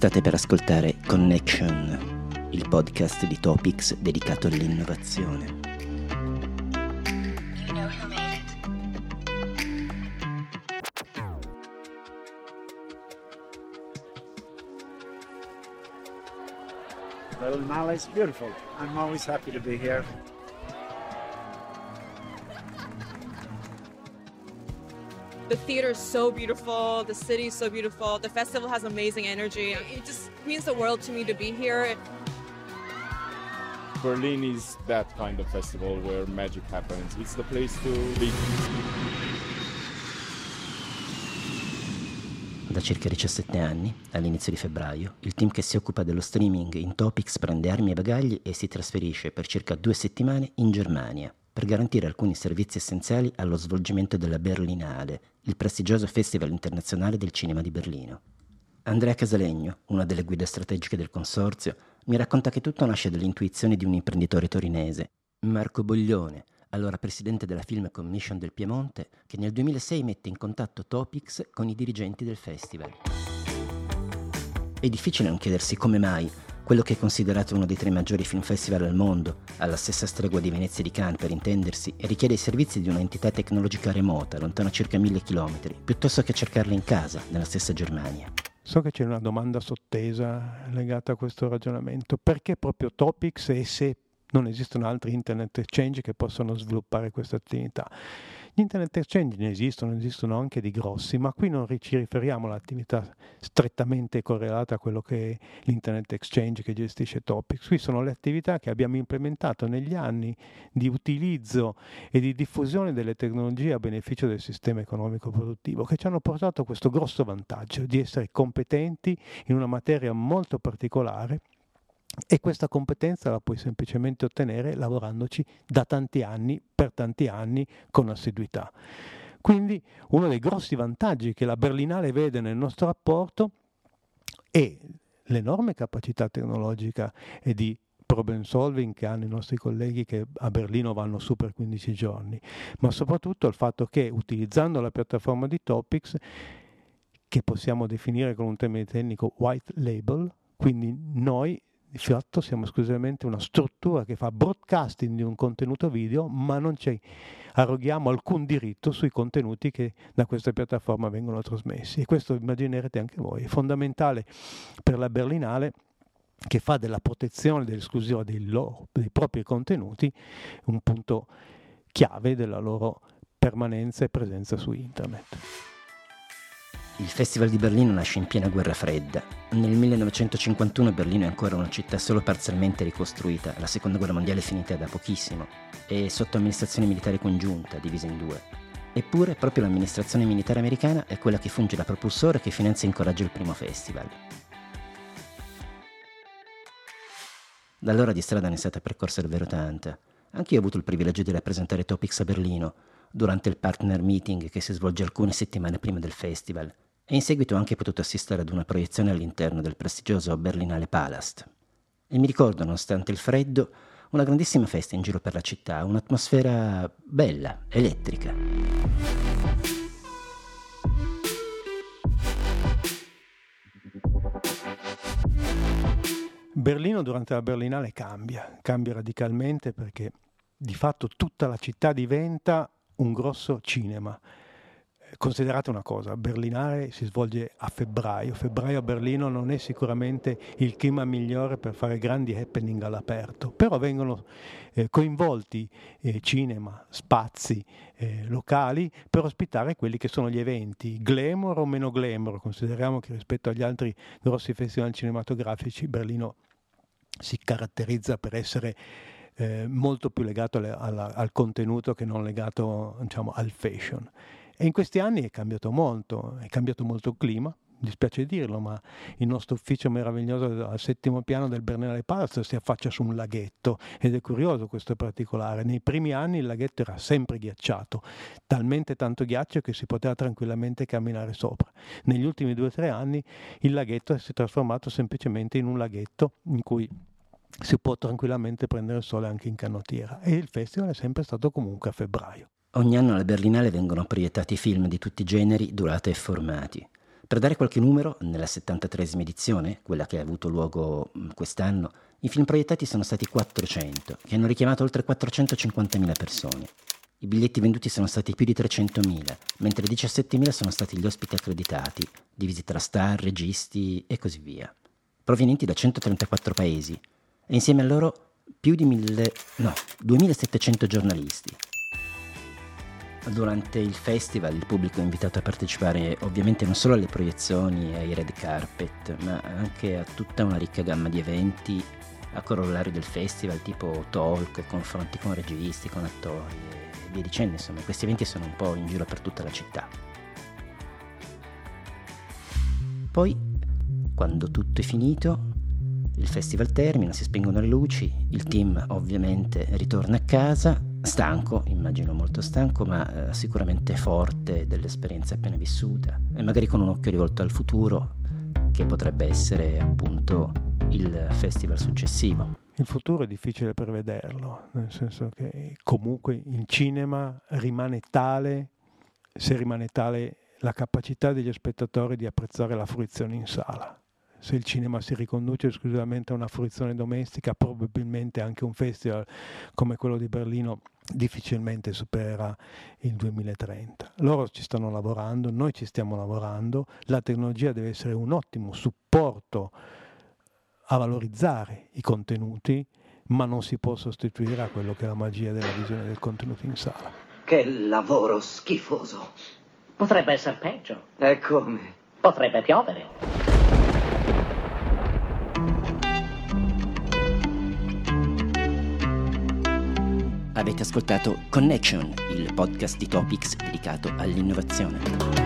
State per ascoltare Connection, il podcast di Topics dedicato all'innovazione. Little Mala is beautiful. I'm always happy to be here. The theater is so beautiful, the city is so beautiful, the festival has amazing energy. It just means the world to me to be here. Berlin is that kind of festival where magic happens. It's the place to be. Da circa 17 anni, all'inizio di febbraio, il team che si occupa dello streaming in Topics prende armi e bagagli e si trasferisce per circa due settimane in Germania per garantire alcuni servizi essenziali allo svolgimento della Berlinale, il prestigioso Festival internazionale del cinema di Berlino. Andrea Casalegno, una delle guide strategiche del consorzio, mi racconta che tutto nasce dall'intuizione di un imprenditore torinese, Marco Boglione, allora presidente della Film Commission del Piemonte, che nel 2006 mette in contatto Topics con i dirigenti del festival. È difficile non chiedersi come mai quello che è considerato uno dei tre maggiori film festival al mondo, alla stessa stregua di Venezia di Cannes per intendersi, richiede i servizi di un'entità tecnologica remota, lontana circa mille chilometri, piuttosto che cercarla in casa, nella stessa Germania. So che c'è una domanda sottesa legata a questo ragionamento. Perché proprio Topics e se non esistono altri internet exchange che possono sviluppare questa attività? Gli internet exchange ne esistono, esistono anche di grossi, ma qui non ci riferiamo all'attività strettamente correlata a quello che è l'internet exchange che gestisce Topics. Qui sono le attività che abbiamo implementato negli anni di utilizzo e di diffusione delle tecnologie a beneficio del sistema economico produttivo, che ci hanno portato questo grosso vantaggio di essere competenti in una materia molto particolare e questa competenza la puoi semplicemente ottenere lavorandoci da tanti anni, per tanti anni, con assiduità. Quindi uno dei grossi vantaggi che la Berlinale vede nel nostro rapporto è l'enorme capacità tecnologica e di problem solving che hanno i nostri colleghi che a Berlino vanno su per 15 giorni, ma soprattutto il fatto che utilizzando la piattaforma di Topics, che possiamo definire con un termine tecnico white label, quindi noi di fatto siamo esclusivamente una struttura che fa broadcasting di un contenuto video, ma non ci arroghiamo alcun diritto sui contenuti che da questa piattaforma vengono trasmessi. E questo immaginerete anche voi, è fondamentale per la Berlinale che fa della protezione dell'esclusiva dei, loro, dei propri contenuti un punto chiave della loro permanenza e presenza su internet. Il Festival di Berlino nasce in piena guerra fredda. Nel 1951 Berlino è ancora una città solo parzialmente ricostruita, la seconda guerra mondiale è finita da pochissimo, e sotto amministrazione militare congiunta, divisa in due. Eppure proprio l'amministrazione militare americana è quella che funge da propulsore che finanzia e incoraggia il primo festival. Da allora di strada ne è stata percorsa davvero tanta. Anche io ho avuto il privilegio di rappresentare Topics a Berlino, durante il partner meeting che si svolge alcune settimane prima del festival, e in seguito ho anche potuto assistere ad una proiezione all'interno del prestigioso Berlinale Palast. E mi ricordo, nonostante il freddo, una grandissima festa in giro per la città, un'atmosfera bella, elettrica. Berlino durante la Berlinale cambia, cambia radicalmente perché di fatto tutta la città diventa un grosso cinema considerate una cosa, Berlinare si svolge a febbraio, febbraio a Berlino non è sicuramente il clima migliore per fare grandi happening all'aperto, però vengono eh, coinvolti eh, cinema, spazi eh, locali per ospitare quelli che sono gli eventi, glamour o meno glamour, consideriamo che rispetto agli altri grossi festival cinematografici Berlino si caratterizza per essere eh, molto più legato alla, al contenuto che non legato diciamo, al fashion. E in questi anni è cambiato molto, è cambiato molto il clima, dispiace dirlo, ma il nostro ufficio meraviglioso al settimo piano del Bernale Palazzo si affaccia su un laghetto ed è curioso questo particolare. Nei primi anni il laghetto era sempre ghiacciato, talmente tanto ghiaccio che si poteva tranquillamente camminare sopra. Negli ultimi due o tre anni il laghetto si è trasformato semplicemente in un laghetto in cui si può tranquillamente prendere il sole anche in canottiera e il festival è sempre stato comunque a febbraio. Ogni anno alla Berlinale vengono proiettati film di tutti i generi, durate e formati. Per dare qualche numero, nella 73esima edizione, quella che ha avuto luogo mm, quest'anno, i film proiettati sono stati 400, che hanno richiamato oltre 450.000 persone. I biglietti venduti sono stati più di 300.000, mentre 17.000 sono stati gli ospiti accreditati, divisi tra star, registi e così via, provenienti da 134 paesi, e insieme a loro più di mille, no, 2.700 giornalisti, Durante il festival il pubblico è invitato a partecipare ovviamente non solo alle proiezioni e ai red carpet, ma anche a tutta una ricca gamma di eventi a corollario del festival, tipo talk, confronti con registi, con attori e via dicendo. Insomma, questi eventi sono un po' in giro per tutta la città. Poi, quando tutto è finito, il festival termina, si spengono le luci, il team ovviamente ritorna a casa stanco, immagino molto stanco, ma eh, sicuramente forte dell'esperienza appena vissuta e magari con un occhio rivolto al futuro che potrebbe essere appunto il festival successivo. Il futuro è difficile prevederlo, nel senso che comunque il cinema rimane tale, se rimane tale la capacità degli spettatori di apprezzare la fruizione in sala se il cinema si riconduce esclusivamente a una fruizione domestica, probabilmente anche un festival come quello di Berlino difficilmente supera il 2030. Loro ci stanno lavorando, noi ci stiamo lavorando, la tecnologia deve essere un ottimo supporto a valorizzare i contenuti, ma non si può sostituire a quello che è la magia della visione del contenuto in sala. Che lavoro schifoso. Potrebbe essere peggio. E come? Potrebbe piovere. Avete ascoltato Connection, il podcast di Topics dedicato all'innovazione.